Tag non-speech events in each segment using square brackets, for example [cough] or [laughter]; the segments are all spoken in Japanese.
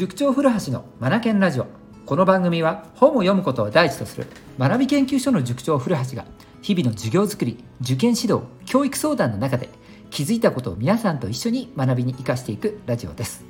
塾長古橋のマナケンラジオ。この番組は本を読むことを第一とする学び研究所の塾長古橋が日々の授業づくり受験指導教育相談の中で気づいたことを皆さんと一緒に学びに生かしていくラジオです。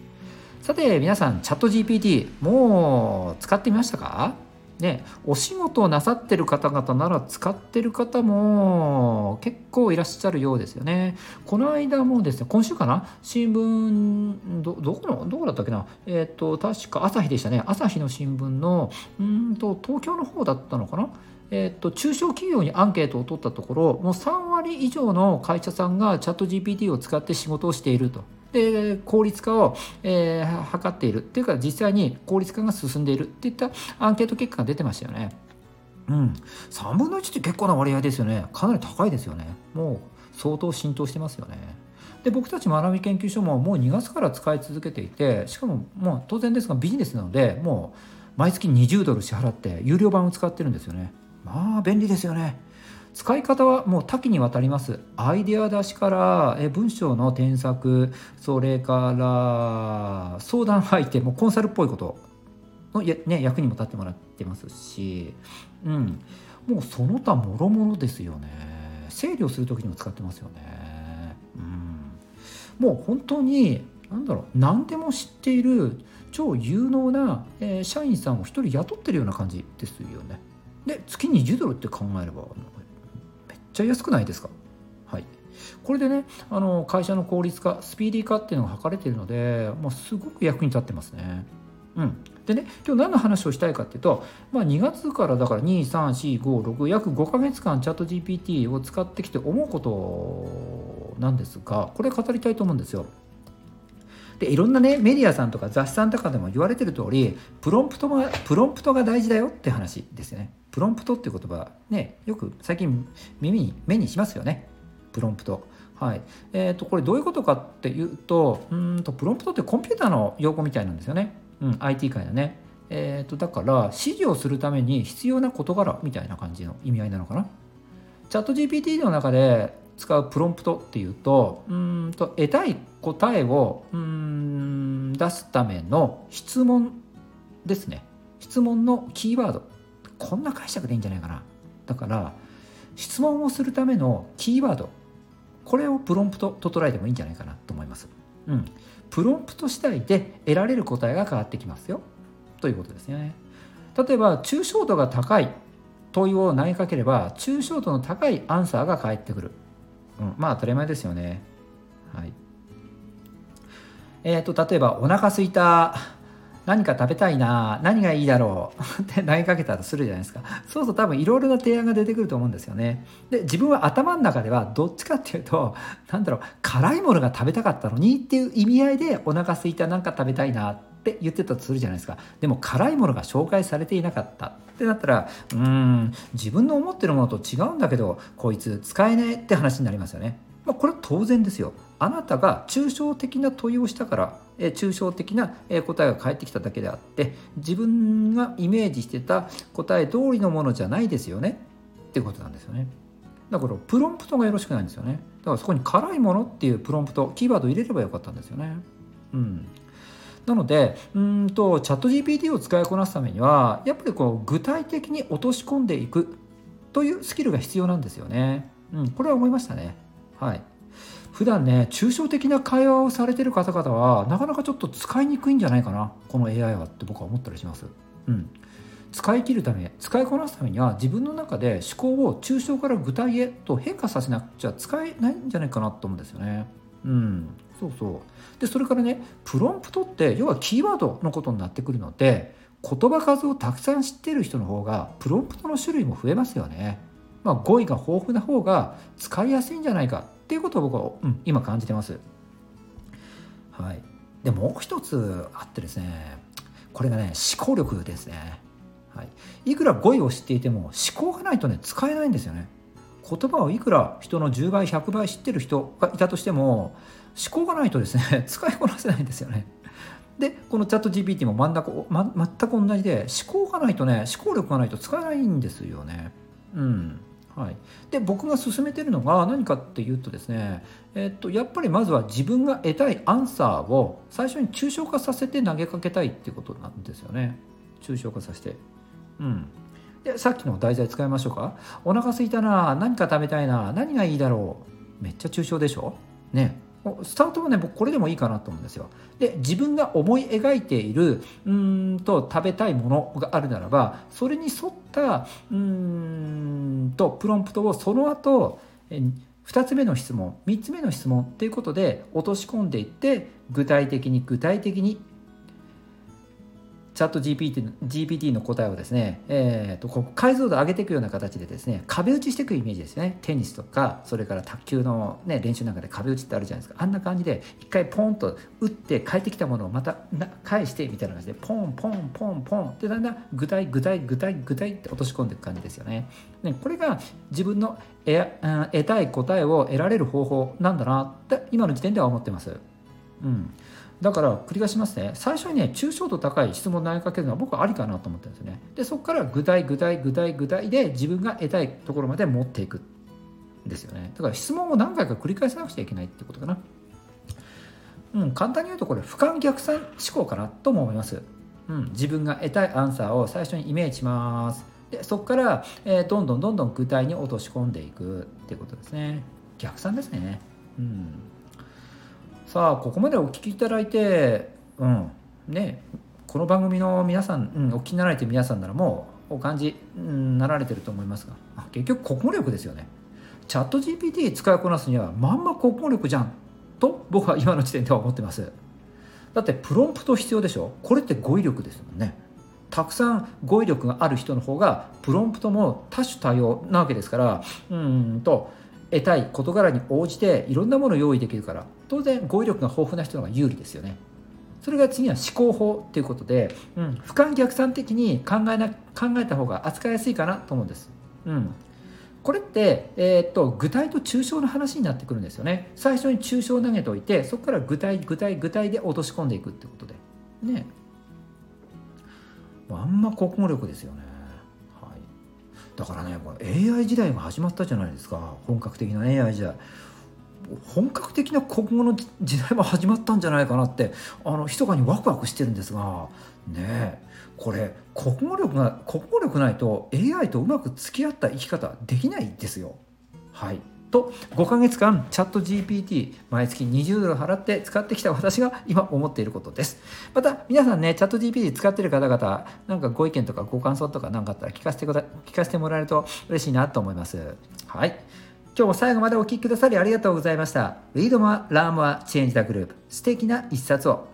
さて皆さんチャット GPT もう使ってみましたか？ね、お仕事をなさってる方々なら使ってる方も結構いらっしゃるようですよね。この間もですね、今週かな？新聞、ど、どこの、どこだったっけな？えっ、ー、と、確か朝日でしたね。朝日の新聞の、うんと、東京の方だったのかな？えーと、中小企業にアンケートを取ったところもう3割以上の会社さんがチャット GPT を使って仕事をしていると。で効率化を、えー、図っている。っていうか実際に効率化が進んでいる。っていったアンケート結果が出てましたよね。うん、3分の1って結構な割合ですよね。かなり高いですよね。もう相当浸透してますよね。で僕たち学び研究所ももう2月から使い続けていてしかももう当然ですがビジネスなのでもう毎月20ドル支払って有料版を使ってるんですよね。まあ便利ですよね。使い方はもう多岐にわたります。アイデア出しからえ文章の添削それから相談相手もコンサルっぽいことのや、ね、役にも立ってもらってますし、うん、もうその他もろもろですよね。整理をする時にも使ってますよね、うん、もう本当に何だろう何でも知っている超有能な、えー、社員さんを一人雇ってるような感じですよね。で月に10ドルって考えればめっちゃ安くないですか？はい。これでね、あの会社の効率化、スピーディー化っていうのが図れてるので、まあ、すごく役に立ってますね。うん、でね、今日何の話をしたいかっていうと、まあ、2月からだから2、3、4、5、6、約5ヶ月間チャット GPT を使ってきて思うことなんですが、これ語りたいと思うんですよ。でいろんなねメディアさんとか雑誌さんとかでも言われてる通りプロンプトがプロンプトが大事だよって話ですよね。プロンプトっていう言葉ねよく最近耳に目にしますよね。プロンプト。はい。えー、とこれどういうことかっていうとうんとプロンプトってコンピューターの用語みたいなんですよね、うん、IT 界のね。えー、とだから指示をするために必要な事柄みたいな感じの意味合いなのかな。チャット GPT の中で使うプロンプトっていうとうんと得たい答えをうん出すための質問ですね。質問のキーワード。こんな解釈でいいんじゃないかな。だから質問をするためのキーワード。これをプロンプトと捉えてもいいんじゃないかなと思います、うん、プロンプト次第で得られる答えが変わってきますよ。ということですよね。例えば抽象度が高い。問いを投げかければ抽象度の高いアンサーが返ってくる。うん、まあ当たり前ですよね。はい。え、ー、と、例えばお腹すいた、何か食べたいな、何がいいだろう [laughs] って投げかけたとするじゃないですか。そうすると多分いろいろな提案が出てくると思うんですよね。で、自分は頭の中ではどっちかっていうと、なんだろう、辛いものが食べたかったのにっていう意味合いでお腹すいた何か食べたいなって言ってたとするじゃないですか。でも辛いものが紹介されていなかった。ってなったらうーん自分の思ってるものと違うんだけどこいつ使えねえって話になりますよね。まあ、これは当然ですよ。あなたが抽象的な問いをしたから、え抽象的な答えが返ってきただけであって自分がイメージしてた答え通りのものじゃないですよねってことなんですよね。だからプロンプトがよろしくないんですよね。だからそこに辛いものっていうプロンプトキーワード入れればよかったんですよね。うん。なのでうんとチャット GPT を使いこなすためにはやっぱりこう具体的に落とし込んでいくというスキルが必要なんですよね。うん、これは思いましたね。はい。普段ね、抽象的な会話をされてる方々は、なかなかちょっと使いにくいんじゃないかな、この AI はって僕は思ったりします。うん。使い切るため、使いこなすためには、自分の中で思考を抽象から具体へと変化させなくちゃ使えないんじゃないかなと思うんですよね。うん。そうそうでそれからねプロンプトって要はキーワードのことになってくるので言葉数をたくさん知ってる人の方がプロンプトの種類も増えますよね。まあ、語彙が豊富な方が使いやすいんじゃないかっていうことを僕は、うん、今感じてます。はい、でもう一つあってですねこれがね思考力ですね。はい、いくら語彙を知っていても思考がないとね使えないんですよね。言葉をいくら人の10倍100倍知ってる人がいたとしても思考がないとですね [laughs] 使いこなせないんですよね。でこのチャット GPT も真ん中、ま、全く同じで思考がないとね思考力がないと使えないんですよね。うんはい、で僕が勧めてるのが何かっていうとですね、えっと、やっぱりまずは自分が得たいアンサーを最初に抽象化させて投げかけたいっていうことなんですよね。抽象化させて。うん。でさっきの題材使いましょうか。お腹すいたな何か食べたいな何がいいだろう。めっちゃ抽象でしょ？ね。スタートはね僕これでもいいかなと思うんですよ。で自分が思い描いているうんと食べたいものがあるならばそれに沿ったうんとプロンプトをその後2つ目の質問3つ目の質問っていうことで落とし込んでいって具体的に具体的にチャット GPT, GPT の答えをですね、えーと、こう解像度上げていくような形でですね壁打ちしていくイメージですね。テニスとかそれから卓球の、ね、練習なんかで壁打ちってあるじゃないですか。あんな感じで一回ポンと打って返ってきたものをまた返してみたいな感じでポンポンポンポンってだんだん具体具体具体具体って落とし込んでいく感じですよね。ねこれが自分の得たい答えを得られる方法なんだなって今の時点では思ってます。うん。だから繰り返しますね。最初にね抽象度高い質問を投げかけるのは僕はありかなと思ってるんですよね。でそこから具体具体具体具体で自分が得たいところまで持っていくんですよね。だから質問を何回か繰り返さなくちゃいけないってことかな。うん簡単に言うとこれ俯瞰逆算思考かなとも思います。うん、自分が得たいアンサーを最初にイメージします。でそこから、えー、どんどんどんどん具体に落とし込んでいくっていうことですね。逆算ですね。うん。さあここまでお聞きいただいてうんねこの番組の皆さん、うん、お聞きになられて皆さんならもうお感じ、うん、なられてると思いますが結局国語力ですよね。チャット GPT 使いこなすにはまんま国語力じゃんと僕は今の時点では思ってます。だってプロンプト必要でしょ？これって語彙力ですもんね。たくさん語彙力がある人の方がプロンプトも多種多様なわけですからうんと得たい事柄に応じていろんなものを用意できるから当然語彙力が豊富な人の方が有利ですよね。それが次は思考法ということで、うん、俯瞰逆算的に考えな考えた方が扱いやすいかなと思うんです。うん、これって、えー、っと具体と抽象の話になってくるんですよね。最初に抽象を投げておいてそこから具体具体具体で落とし込んでいくってことで。ね。あんま国語力ですよね。だからねこれ AI 時代が始まったじゃないですか本格的な AI 時代本格的な国語の時代も始まったんじゃないかなってあの密かにワクワクしてるんですがねこれ国語力が国語力ないと AI とうまく付き合った生き方できないですよ。はい。と5ヶ月間チャット GPT 毎月20ドル払って使ってきた私が今思っていることです。また皆さんねチャット GPT 使ってる方々なんかご意見とかご感想とか何かあったら聞かせて聞かせてもらえると嬉しいなと思います。はい。今日も最後までお聴きくださりありがとうございました。Read more, Learn more, Change the Group 素敵な一冊を。